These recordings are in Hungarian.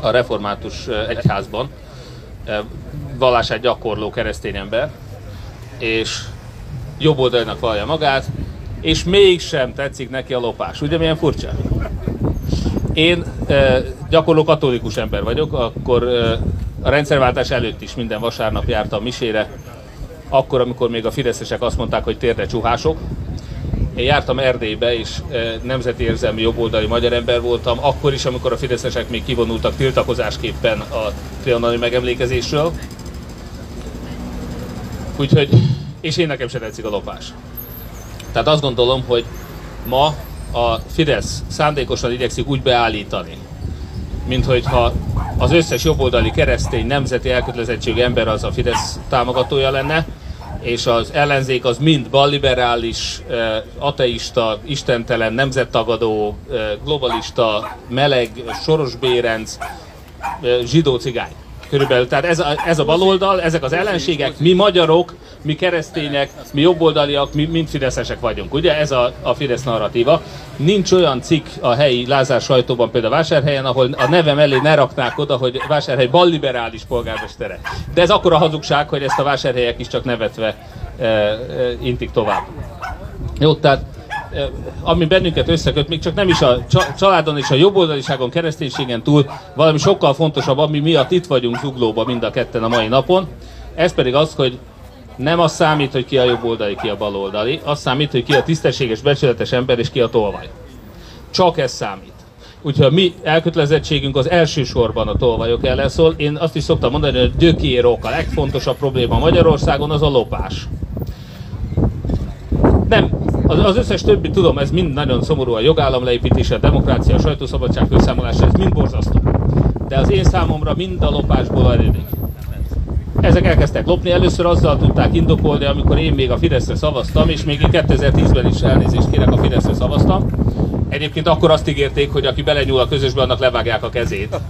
a református egyházban, vallását gyakorló keresztény ember, és jobb oldalnak vallja magát, és mégsem tetszik neki a lopás. Ugye milyen furcsa? Én e, gyakorló katolikus ember vagyok, akkor a rendszerváltás előtt is minden vasárnap jártam misére, akkor, amikor még a fideszesek azt mondták, hogy térde csuhások. Én jártam Erdélybe, és e, nemzeti érzelmi jobboldali magyar ember voltam, akkor is, amikor a fideszesek még kivonultak tiltakozásképpen a trianoni megemlékezésről. Úgyhogy, és én nekem se tetszik a lopás. Tehát azt gondolom, hogy ma a Fidesz szándékosan igyekszik úgy beállítani, mint hogyha az összes jobboldali keresztény nemzeti elkötelezettségű ember az a Fidesz támogatója lenne, és az ellenzék az mind balliberális, ateista, istentelen, nemzettagadó, globalista, meleg, soros bérenc, zsidó cigány. Körülbelül, tehát ez a, ez a baloldal, ezek az ellenségek, mi magyarok, mi keresztények, mi jobboldaliak, mi mind fideszesek vagyunk. Ugye ez a, a Fidesz narratíva. Nincs olyan cikk a helyi Lázár sajtóban, például Vásárhelyen, ahol a nevem elé ne raknák oda, hogy Vásárhely balliberális polgármestere. De ez akkora hazugság, hogy ezt a vásárhelyek is csak nevetve e, e, intik tovább. Jó, tehát ami bennünket összeköt, még csak nem is a családon és a jobboldaliságon, kereszténységen túl, valami sokkal fontosabb, ami miatt itt vagyunk zuglóba mind a ketten a mai napon. Ez pedig az, hogy nem az számít, hogy ki a jobboldali, ki a baloldali, az számít, hogy ki a tisztességes, becsületes ember és ki a tolvaj. Csak ez számít. Úgyhogy a mi elkötelezettségünk az elsősorban a tolvajok ellen szól. Én azt is szoktam mondani, hogy a gyökérok a legfontosabb probléma Magyarországon az a lopás. Nem, az, az összes többi, tudom, ez mind nagyon szomorú, a jogállam leépítése, a demokrácia, a sajtószabadság felszámolása, ez mind borzasztó. De az én számomra mind a lopásból adódik. Ezek elkezdtek lopni, először azzal tudták indokolni, amikor én még a Fideszre szavaztam, és még én 2010-ben is elnézést kérek, a Fideszre szavaztam. Egyébként akkor azt ígérték, hogy aki belenyúl a közösbe, annak levágják a kezét.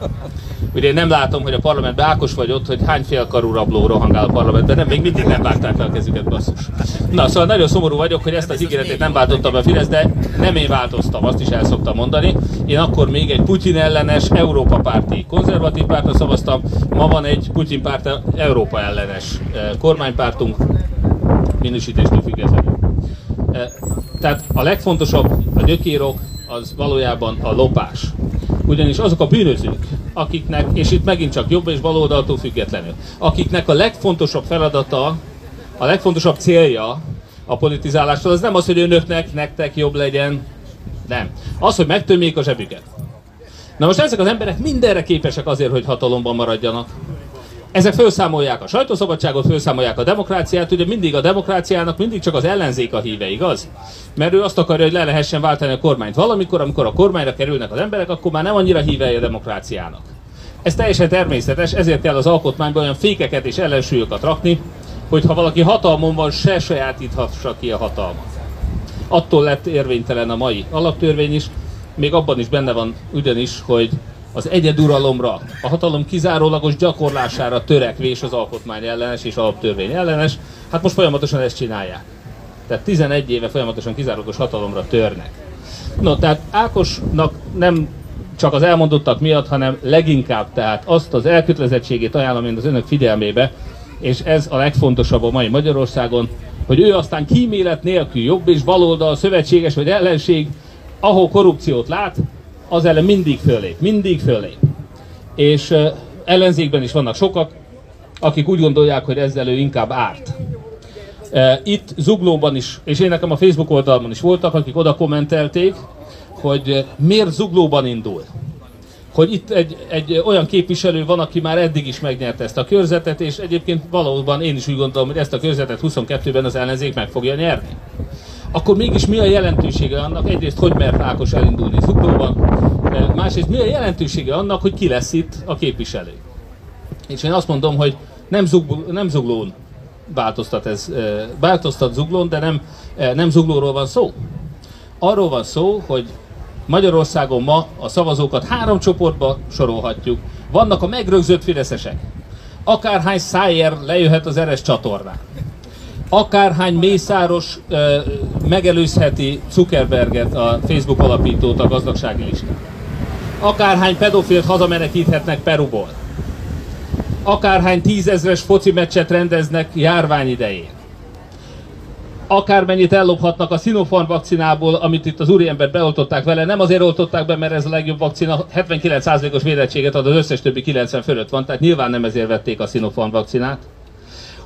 Ugye én nem látom, hogy a parlamentben Ákos vagy ott, hogy hány félkarú rabló rohangál a parlamentben, nem, még mindig nem vágták le a kezüket, basszus. Na, szóval nagyon szomorú vagyok, hogy ezt az ígéretét nem váltottam a Fidesz, de nem én változtam, azt is el szoktam mondani. Én akkor még egy Putyin ellenes Európa párti konzervatív pártra szavaztam, ma van egy Putyin párt Európa ellenes eh, kormánypártunk, minősítéstől függetlenül. Eh, tehát a legfontosabb, a gyökérok, az valójában a lopás. Ugyanis azok a bűnözők, akiknek, és itt megint csak jobb és baloldaltól függetlenül, akiknek a legfontosabb feladata, a legfontosabb célja a politizálástól, az nem az, hogy önöknek, nektek jobb legyen, nem. Az, hogy megtömjék a zsebüket. Na most ezek az emberek mindenre képesek azért, hogy hatalomban maradjanak. Ezek felszámolják a sajtószabadságot, felszámolják a demokráciát, ugye mindig a demokráciának mindig csak az ellenzék a híve, igaz? Mert ő azt akarja, hogy le lehessen váltani a kormányt. Valamikor, amikor a kormányra kerülnek az emberek, akkor már nem annyira hívei a demokráciának. Ez teljesen természetes, ezért kell az alkotmányban olyan fékeket és ellensúlyokat rakni, hogy ha valaki hatalmon van, se sajátíthassa ki a hatalmat. Attól lett érvénytelen a mai alaptörvény is, még abban is benne van ugyanis, hogy az egyeduralomra, a hatalom kizárólagos gyakorlására törekvés az alkotmány ellenes és alaptörvény ellenes. Hát most folyamatosan ezt csinálják. Tehát 11 éve folyamatosan kizárólagos hatalomra törnek. No, tehát Ákosnak nem csak az elmondottak miatt, hanem leginkább tehát azt az elkötelezettségét ajánlom én az önök figyelmébe, és ez a legfontosabb a mai Magyarországon, hogy ő aztán kímélet nélkül jobb és baloldal, szövetséges vagy ellenség, ahol korrupciót lát, az ellen mindig fölép, mindig fölép. És ellenzékben is vannak sokak, akik úgy gondolják, hogy ezzel ő inkább árt. Itt Zuglóban is, és én nekem a Facebook oldalon is voltak, akik oda kommentelték, hogy uh, miért Zuglóban indul. Hogy itt egy, egy olyan képviselő van, aki már eddig is megnyerte ezt a körzetet, és egyébként valóban én is úgy gondolom, hogy ezt a körzetet 22-ben az ellenzék meg fogja nyerni akkor mégis mi a jelentősége annak, egyrészt, hogy mert Ákos elindulni Zuglóban, másrészt mi a jelentősége annak, hogy ki lesz itt a képviselő. És én azt mondom, hogy nem, zug, nem Zuglón változtat ez, változtat Zuglón, de nem, nem Zuglóról van szó. Arról van szó, hogy Magyarországon ma a szavazókat három csoportba sorolhatjuk. Vannak a megrögzött fideszesek. Akárhány szájér lejöhet az eres csatornán akárhány mészáros uh, megelőzheti Zuckerberget, a Facebook alapítót a gazdagsági listán. Akárhány pedofilt hazamenekíthetnek Peruból. Akárhány tízezres foci meccset rendeznek járvány idején akármennyit ellophatnak a Sinopharm vakcinából, amit itt az úriember beoltották vele, nem azért oltották be, mert ez a legjobb vakcina, 79%-os védettséget ad, az összes többi 90 fölött van, tehát nyilván nem ezért vették a Sinopharm vakcinát.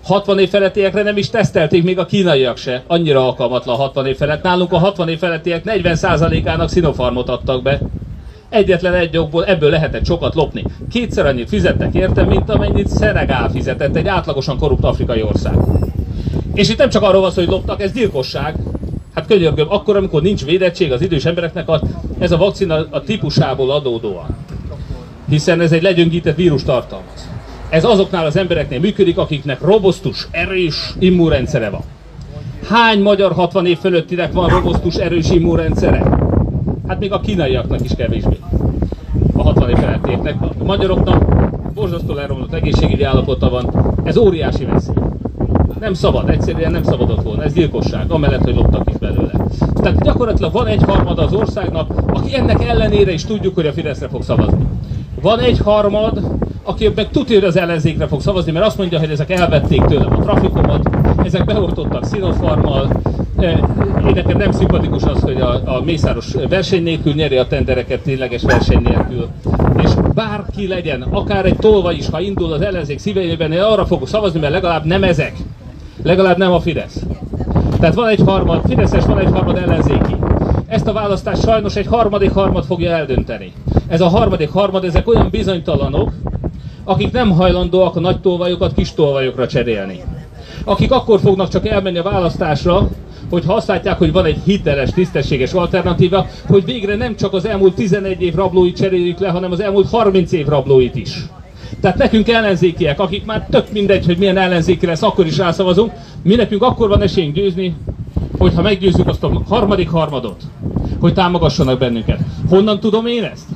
60 év felettiekre nem is tesztelték, még a kínaiak se. Annyira alkalmatlan a 60 év felett. Nálunk a 60 év felettiek 40%-ának Sinopharmot adtak be. Egyetlen egy okból ebből lehetett sokat lopni. Kétszer annyit fizettek érte, mint amennyit Szenegál fizetett, egy átlagosan korrupt afrikai ország. És itt nem csak arról van szó, hogy loptak, ez gyilkosság. Hát könyörgöm, akkor, amikor nincs védettség az idős embereknek, a, ez a vakcina a típusából adódóan. Hiszen ez egy legyöngített vírus tartalmaz. Ez azoknál az embereknél működik, akiknek robosztus, erős immunrendszere van. Hány magyar 60 év fölöttinek van robosztus, erős immunrendszere? Hát még a kínaiaknak is kevésbé. A 60 év felettieknek. A magyaroknak borzasztó leromlott egészségügyi állapota van. Ez óriási veszély. Nem szabad, egyszerűen nem szabadott volna. Ez gyilkosság, amellett, hogy loptak is belőle. Tehát gyakorlatilag van egy harmad az országnak, aki ennek ellenére is tudjuk, hogy a Fideszre fog szavazni. Van egy harmad, aki meg tudja, az ellenzékre fog szavazni, mert azt mondja, hogy ezek elvették tőlem a trafikomat, ezek beoltottak szinofarmal, e, én nekem nem szimpatikus az, hogy a, a Mészáros verseny nélkül nyeri a tendereket tényleges verseny nélkül. És bárki legyen, akár egy tolva is, ha indul az ellenzék szíveiben, én arra fogok szavazni, mert legalább nem ezek. Legalább nem a Fidesz. Tehát van egy harmad, Fideszes van egy harmad ellenzéki. Ezt a választást sajnos egy harmadik harmad fogja eldönteni. Ez a harmadik harmad, ezek olyan bizonytalanok, akik nem hajlandóak a nagy tolvajokat kis tolvajokra cserélni. Akik akkor fognak csak elmenni a választásra, hogy azt látják, hogy van egy hiteles, tisztességes alternatíva, hogy végre nem csak az elmúlt 11 év rablóit cseréljük le, hanem az elmúlt 30 év rablóit is. Tehát nekünk ellenzékiek, akik már tök mindegy, hogy milyen ellenzéki lesz, akkor is rászavazunk, mi nekünk akkor van esélyünk győzni, hogyha meggyőzzük azt a harmadik harmadot, hogy támogassanak bennünket. Honnan tudom én ezt?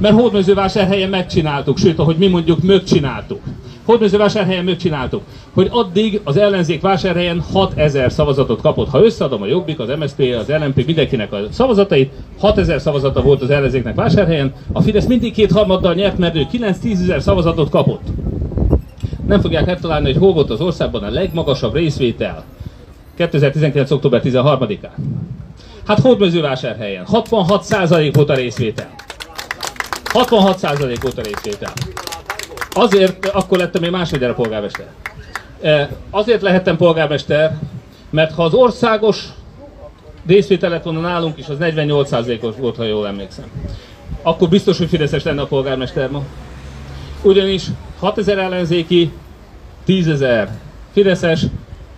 Mert Hódmezővásárhelyen megcsináltuk, sőt, ahogy mi mondjuk, mögcsináltuk. Hódmezővásárhelyen megcsináltuk, hogy addig az ellenzék vásárhelyen 6000 szavazatot kapott. Ha összeadom a Jobbik, az MSZP, az LNP, mindenkinek a szavazatait, 6000 szavazata volt az ellenzéknek vásárhelyen, a Fidesz mindig kétharmaddal nyert, mert ő 9-10 ezer szavazatot kapott. Nem fogják megtalálni, hogy hol volt az országban a legmagasabb részvétel 2019. október 13-án. Hát Hódmezővásárhelyen 66% volt a részvétel. 66% volt a részvétel. Azért, akkor lettem én másodjára polgármester. E, azért lehettem polgármester, mert ha az országos részvétel lett volna nálunk is, az 48%-os volt, ha jól emlékszem. Akkor biztos, hogy Fideszes lenne a polgármester ma. Ugyanis 6000 ellenzéki, 10.000 Fideszes,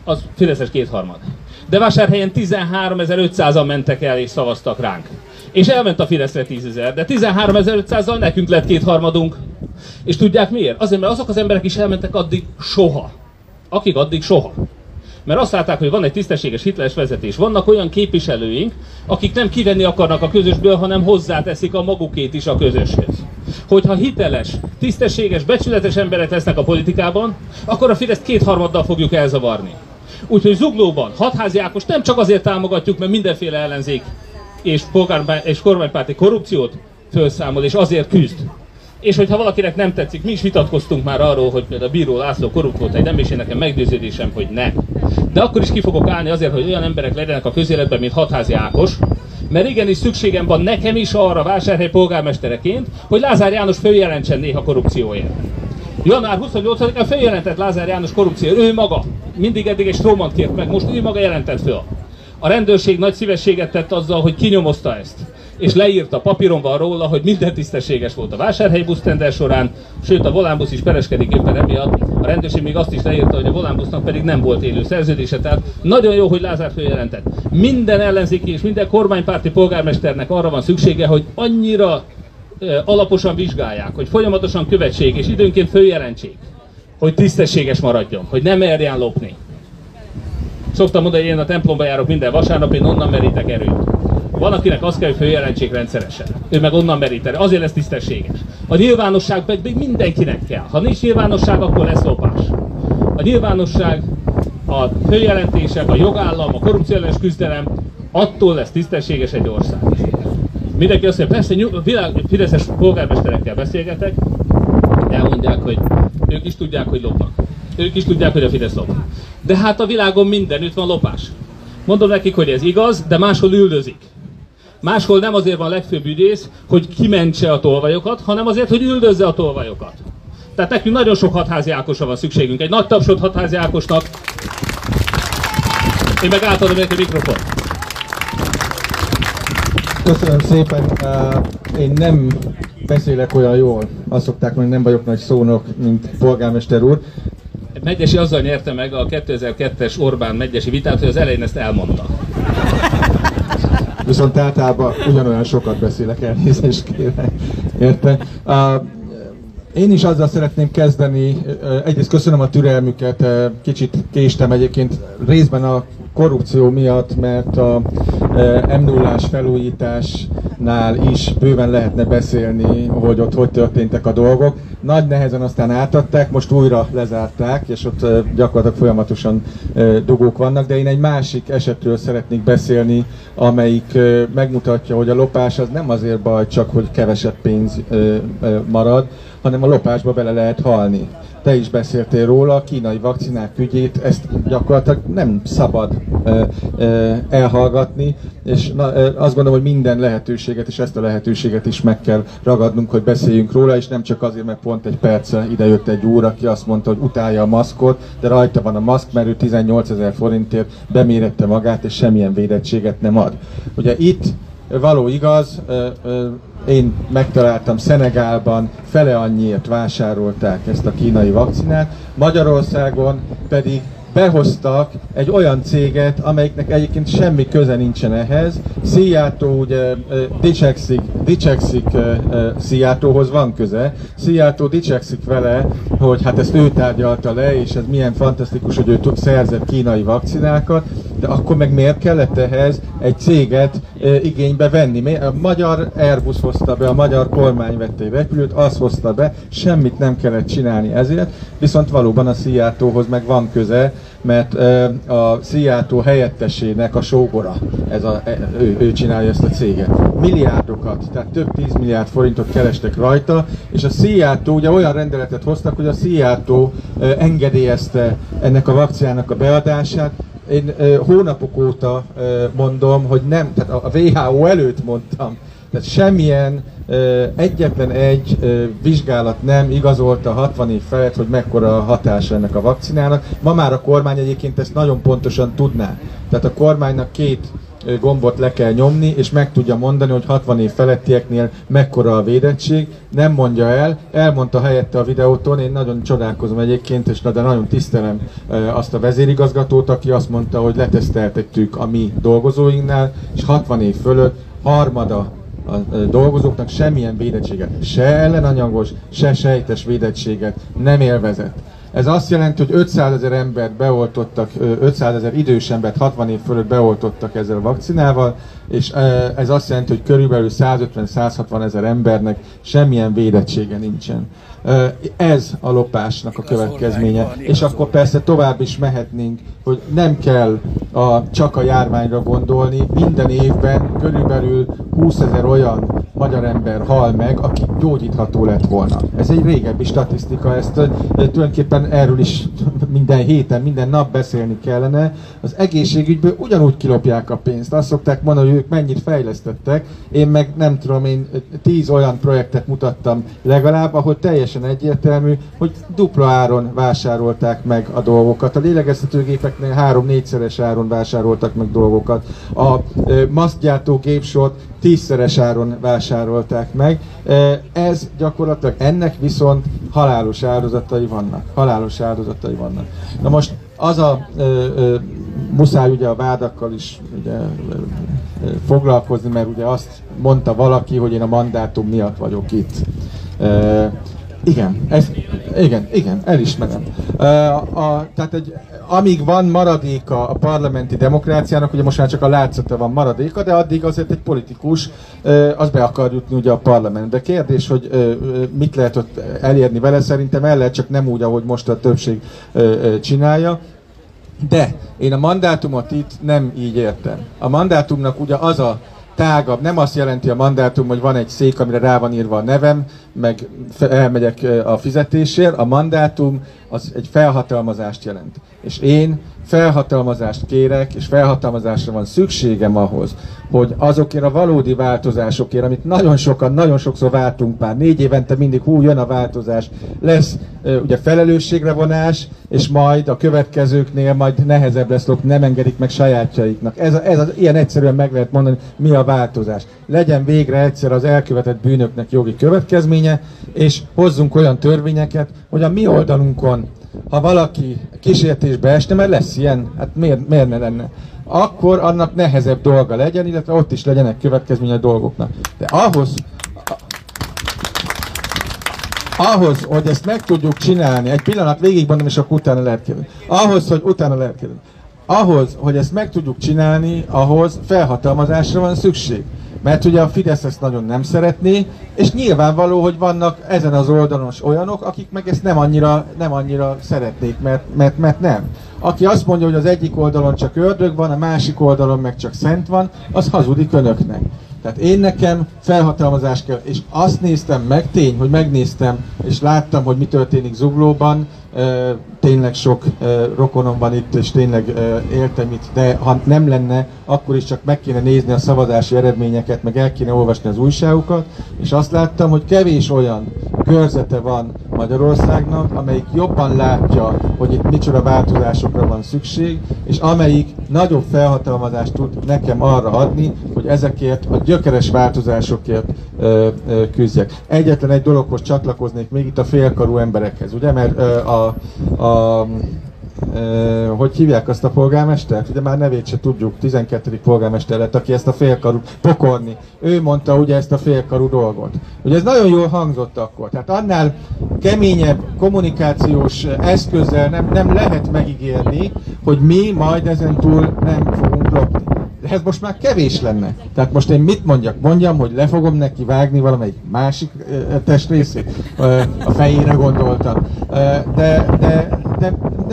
az Fideszes kétharmad. De vásárhelyen 13.500-an mentek el és szavaztak ránk. És elment a Fideszre 10.000, de 13.500-zal nekünk lett kétharmadunk. És tudják miért? Azért, mert azok az emberek is elmentek addig soha. Akik addig soha. Mert azt látták, hogy van egy tisztességes, hiteles vezetés. Vannak olyan képviselőink, akik nem kivenni akarnak a közösből, hanem hozzáteszik a magukét is a közöshez. Hogyha hiteles, tisztességes, becsületes emberek lesznek a politikában, akkor a Fideszt kétharmaddal fogjuk elzavarni. Úgyhogy Zuglóban hatházi Ákos nem csak azért támogatjuk, mert mindenféle ellenzék és, polgár, és kormánypárti korrupciót felszámol, és azért küzd, és hogyha valakinek nem tetszik, mi is vitatkoztunk már arról, hogy például a bíró László korrupt volt egy nem, és én nekem meggyőződésem, hogy nem. De akkor is ki fogok állni azért, hogy olyan emberek legyenek a közéletben, mint Hatházi Ákos, mert igenis szükségem van nekem is arra vásárhely polgármestereként, hogy Lázár János följelentsen néha korrupcióért. Január 28-án feljelentett Lázár János korrupció, ő maga. Mindig eddig egy strómant kért meg, most ő maga jelentett föl. A rendőrség nagy szívességet tett azzal, hogy kinyomozta ezt és leírta papíron van róla, hogy minden tisztességes volt a vásárhelyi busztender során, sőt a volánbusz is pereskedik éppen emiatt. A rendőrség még azt is leírta, hogy a volánbusznak pedig nem volt élő szerződése, tehát nagyon jó, hogy Lázár följelentett. Minden ellenzéki és minden kormánypárti polgármesternek arra van szüksége, hogy annyira alaposan vizsgálják, hogy folyamatosan követség és időnként följelentsék, hogy tisztességes maradjon, hogy nem merjen lopni. Szoktam mondani, hogy én a templomba járok minden vasárnap, én onnan merítek erőt. Van, akinek azt kell, hogy följelentsék rendszeresen. Ő meg onnan meríteni. Azért lesz tisztességes. A nyilvánosság pedig mindenkinek kell. Ha nincs nyilvánosság, akkor lesz lopás. A nyilvánosság, a följelentések, a jogállam, a korrupciós küzdelem, attól lesz tisztességes egy ország. Mindenki azt mondja, persze nyug, világ, fideszes polgármesterekkel beszélgetek, elmondják, hogy ők is tudják, hogy lopnak. Ők is tudják, hogy a Fidesz lop. De hát a világon mindenütt van lopás. Mondom nekik, hogy ez igaz, de máshol üldözik. Máshol nem azért van a legfőbb ügyész, hogy kimentse a tolvajokat, hanem azért, hogy üldözze a tolvajokat. Tehát nekünk nagyon sok hatházi Ákosra van szükségünk. Egy nagy tapsot hatházi Ákosnak. Én meg átadom neki a mikrofon. Köszönöm szépen. Én nem beszélek olyan jól. Azt szokták mondani, nem vagyok nagy szónok, mint polgármester úr. Megyesi azzal nyerte meg a 2002-es Orbán megyesi vitát, hogy az elején ezt elmondta. Viszont általában ugyanolyan sokat beszélek, elnézést kérek. Érte? Uh, én is azzal szeretném kezdeni, egyrészt köszönöm a türelmüket, kicsit késtem egyébként részben a korrupció miatt, mert a m 0 felújításnál is bőven lehetne beszélni, hogy ott hogy történtek a dolgok. Nagy nehezen aztán átadták, most újra lezárták, és ott gyakorlatilag folyamatosan dugók vannak, de én egy másik esetről szeretnék beszélni, amelyik megmutatja, hogy a lopás az nem azért baj, csak hogy kevesebb pénz marad, hanem a lopásba bele lehet halni te is beszéltél róla, a kínai vakcinák ügyét, ezt gyakorlatilag nem szabad e, e, elhallgatni, és na, e, azt gondolom, hogy minden lehetőséget, és ezt a lehetőséget is meg kell ragadnunk, hogy beszéljünk róla, és nem csak azért, mert pont egy perce idejött egy úr, aki azt mondta, hogy utálja a maszkot, de rajta van a maszk, mert ő 18 ezer forintért bemérette magát, és semmilyen védettséget nem ad. Ugye itt való igaz, én megtaláltam Szenegálban, fele annyiért vásárolták ezt a kínai vakcinát, Magyarországon pedig behoztak egy olyan céget, amelyiknek egyébként semmi köze nincsen ehhez. Szijjátó ugye dicsekszik, dicsekszik Szijjátóhoz van köze. Szijjátó dicsekszik vele, hogy hát ezt ő tárgyalta le, és ez milyen fantasztikus, hogy ő szerzett kínai vakcinákat, de akkor meg miért kellett ehhez egy céget igénybe venni? A magyar Airbus hozta be, a magyar kormány vette egy repülőt, azt hozta be, semmit nem kellett csinálni ezért, viszont valóban a Szijjátóhoz meg van köze, mert a Szijjátó helyettesének a sógora, ez a, e, ő, ő csinálja ezt a céget. Milliárdokat, tehát több tíz milliárd forintot kerestek rajta, és a Szijjátó ugye olyan rendeletet hoztak, hogy a Szijjátó e, engedélyezte ennek a vakcinának a beadását, én hónapok óta mondom, hogy nem, tehát a, WHO előtt mondtam, tehát semmilyen egyetlen egy vizsgálat nem igazolta 60 év felett, hogy mekkora a hatása ennek a vakcinának. Ma már a kormány egyébként ezt nagyon pontosan tudná. Tehát a kormánynak két gombot le kell nyomni, és meg tudja mondani, hogy 60 év felettieknél mekkora a védettség. Nem mondja el, elmondta helyette a videóton, én nagyon csodálkozom egyébként, és de nagyon tisztelem azt a vezérigazgatót, aki azt mondta, hogy leteszteltettük a mi dolgozóinknál, és 60 év fölött harmada a dolgozóknak semmilyen védettséget, se ellenanyagos, se sejtes védettséget nem élvezett. Ez azt jelenti, hogy 500 ezer embert beoltottak, 500 ezer idős embert 60 év fölött beoltottak ezzel a vakcinával, és ez azt jelenti, hogy körülbelül 150-160 ezer embernek semmilyen védettsége nincsen. Ez a lopásnak a következménye. És akkor persze tovább is mehetnénk, hogy nem kell a, csak a járványra gondolni. Minden évben körülbelül 20 ezer olyan magyar ember hal meg, aki gyógyítható lett volna. Ez egy régebbi statisztika, ezt tulajdonképpen erről is minden héten, minden nap beszélni kellene. Az egészségügyből ugyanúgy kilopják a pénzt. Azt szokták mondani, hogy ők mennyit fejlesztettek. Én meg nem tudom, én tíz olyan projektet mutattam legalább, ahol teljesen egyértelmű, hogy dupla áron vásárolták meg a dolgokat. A lélegeztetőgépeknél három-négyszeres áron vásároltak meg dolgokat. A maszkgyártó gépsort tízszeres áron vásárolták meg. Ez gyakorlatilag ennek viszont halálos áldozatai vannak. Halálos áldozatai vannak. Na most az a ö, ö, muszáj ugye a vádakkal is ugye, ö, ö, foglalkozni, mert ugye azt mondta valaki, hogy én a mandátum miatt vagyok itt. Ö, igen, ez, igen, igen, elismerem. Uh, a, tehát egy, amíg van maradéka a parlamenti demokráciának, ugye most már csak a látszata van maradéka, de addig azért egy politikus az be akar jutni ugye a parlamentbe. Kérdés, hogy mit lehet ott elérni vele, szerintem el lehet, csak nem úgy, ahogy most a többség csinálja. De én a mandátumot itt nem így értem. A mandátumnak ugye az a tágabb. Nem azt jelenti a mandátum, hogy van egy szék, amire rá van írva a nevem, meg elmegyek a fizetésért. A mandátum az egy felhatalmazást jelent. És én felhatalmazást kérek, és felhatalmazásra van szükségem ahhoz, hogy azokért a valódi változásokért, amit nagyon sokan, nagyon sokszor váltunk már, négy évente mindig hú, jön a változás, lesz ugye felelősségre vonás, és majd a következőknél majd nehezebb lesz, nem engedik meg sajátjaiknak. Ez, ez az, ilyen egyszerűen meg lehet mondani, mi a változás. Legyen végre egyszer az elkövetett bűnöknek jogi következménye, és hozzunk olyan törvényeket, hogy a mi oldalunkon ha valaki kísértésbe esne, mert lesz ilyen, hát miért, miért ne lenne, akkor annak nehezebb dolga legyen, illetve ott is legyenek következménye a dolgoknak. De ahhoz, ahhoz, hogy ezt meg tudjuk csinálni, egy pillanat végigmondom, és akkor utána lehet kérdezni. Ahhoz, hogy utána lehet kérdezni. Ahhoz, hogy ezt meg tudjuk csinálni, ahhoz felhatalmazásra van szükség. Mert ugye a Fidesz ezt nagyon nem szeretné, és nyilvánvaló, hogy vannak ezen az oldalon olyanok, akik meg ezt nem annyira, nem annyira szeretnék, mert, mert, mert nem. Aki azt mondja, hogy az egyik oldalon csak ördög van, a másik oldalon meg csak szent van, az hazudik önöknek. Tehát én nekem felhatalmazás kell, és azt néztem meg, tény, hogy megnéztem, és láttam, hogy mi történik Zuglóban, tényleg sok rokonom van itt, és tényleg éltem itt, de ha nem lenne, akkor is csak meg kéne nézni a szavazási eredményeket, meg el kéne olvasni az újságokat, és azt láttam, hogy kevés olyan körzete van Magyarországnak, amelyik jobban látja, hogy itt micsoda változásokra van szükség, és amelyik nagyobb felhatalmazást tud nekem arra adni, hogy ezekért a gyökeres változásokért ö, ö, küzdjek. Egyetlen egy dologhoz csatlakoznék még itt a félkarú emberekhez, ugye, mert ö, a, a Uh, hogy hívják azt a polgármestert? Ugye már nevét se tudjuk, 12. polgármester lett, aki ezt a félkarú pokorni. Ő mondta ugye ezt a félkarú dolgot. Ugye ez nagyon jól hangzott akkor. Tehát annál keményebb kommunikációs eszközzel nem, nem lehet megígérni, hogy mi majd ezen túl nem fogunk ez most már kevés lenne. Tehát most én mit mondjak? Mondjam, hogy le fogom neki vágni valamelyik másik testrészét? A fejére gondoltam. De, de, de, de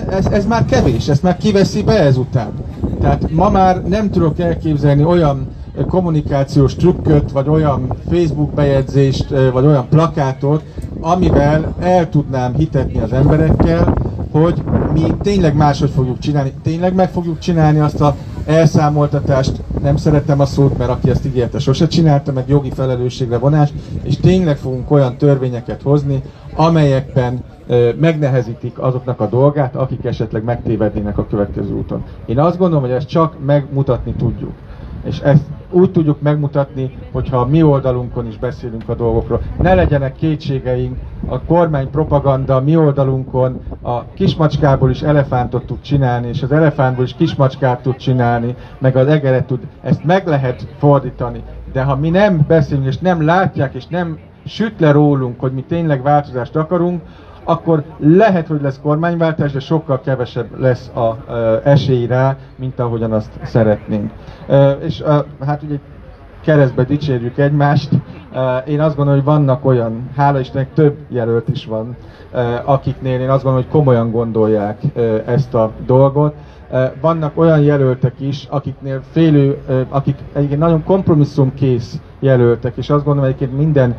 ez, ez már kevés, ezt már kiveszi be ezután. Tehát ma már nem tudok elképzelni olyan kommunikációs trükköt, vagy olyan Facebook bejegyzést, vagy olyan plakátot, amivel el tudnám hitetni az emberekkel, hogy mi tényleg máshogy fogjuk csinálni, tényleg meg fogjuk csinálni azt a elszámoltatást, nem szeretem a szót, mert aki ezt ígérte, sose csinálta, meg jogi felelősségre vonás, és tényleg fogunk olyan törvényeket hozni, amelyekben megnehezítik azoknak a dolgát, akik esetleg megtévednének a következő úton. Én azt gondolom, hogy ezt csak megmutatni tudjuk. És ezt úgy tudjuk megmutatni, hogyha a mi oldalunkon is beszélünk a dolgokról. Ne legyenek kétségeink, a kormány propaganda a mi oldalunkon a kismacskából is elefántot tud csinálni, és az elefántból is kismacskát tud csinálni, meg az egeret tud, ezt meg lehet fordítani. De ha mi nem beszélünk, és nem látják, és nem süt le rólunk, hogy mi tényleg változást akarunk, akkor lehet, hogy lesz kormányváltás, de sokkal kevesebb lesz a esély mint ahogyan azt szeretnénk. És hát ugye keresztbe dicsérjük egymást. Én azt gondolom, hogy vannak olyan, hála Istennek több jelölt is van, akiknél én azt gondolom, hogy komolyan gondolják ezt a dolgot. Vannak olyan jelöltek is, akiknél félő, akik egyébként nagyon kompromisszumkész jelöltek, és azt gondolom egyébként minden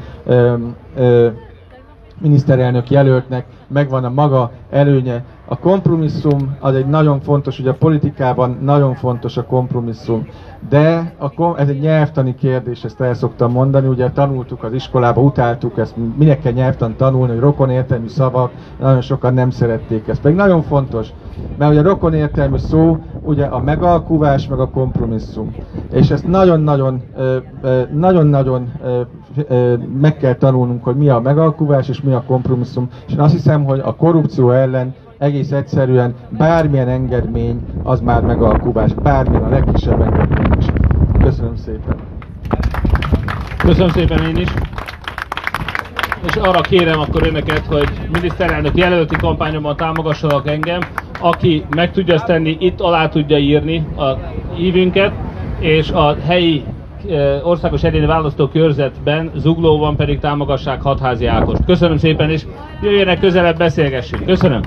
miniszterelnök jelöltnek megvan a maga előnye. A kompromisszum az egy nagyon fontos, ugye a politikában nagyon fontos a kompromisszum, de a, ez egy nyelvtani kérdés, ezt el szoktam mondani, ugye tanultuk az iskolába, utáltuk ezt, minek kell nyelvtan tanulni, hogy rokon értelmű szavak, nagyon sokan nem szerették ezt, pedig nagyon fontos, mert ugye a rokon értelmű szó, ugye a megalkuvás, meg a kompromisszum. És ezt nagyon-nagyon, nagyon-nagyon meg kell tanulnunk, hogy mi a megalkuvás és mi a kompromisszum. És én azt hiszem, hogy a korrupció ellen egész egyszerűen bármilyen engedmény az már megalkuvás, bármilyen a legkisebb engedmény is. Köszönöm szépen. Köszönöm szépen én is. És arra kérem akkor önöket, hogy miniszterelnök jelölti kampányomban támogassanak engem, aki meg tudja ezt tenni, itt alá tudja írni a hívünket, és a helyi országos egyéni választókörzetben, Zuglóban pedig támogassák Hatházi Ákost. Köszönöm szépen, és jöjjenek közelebb, beszélgessünk. Köszönöm.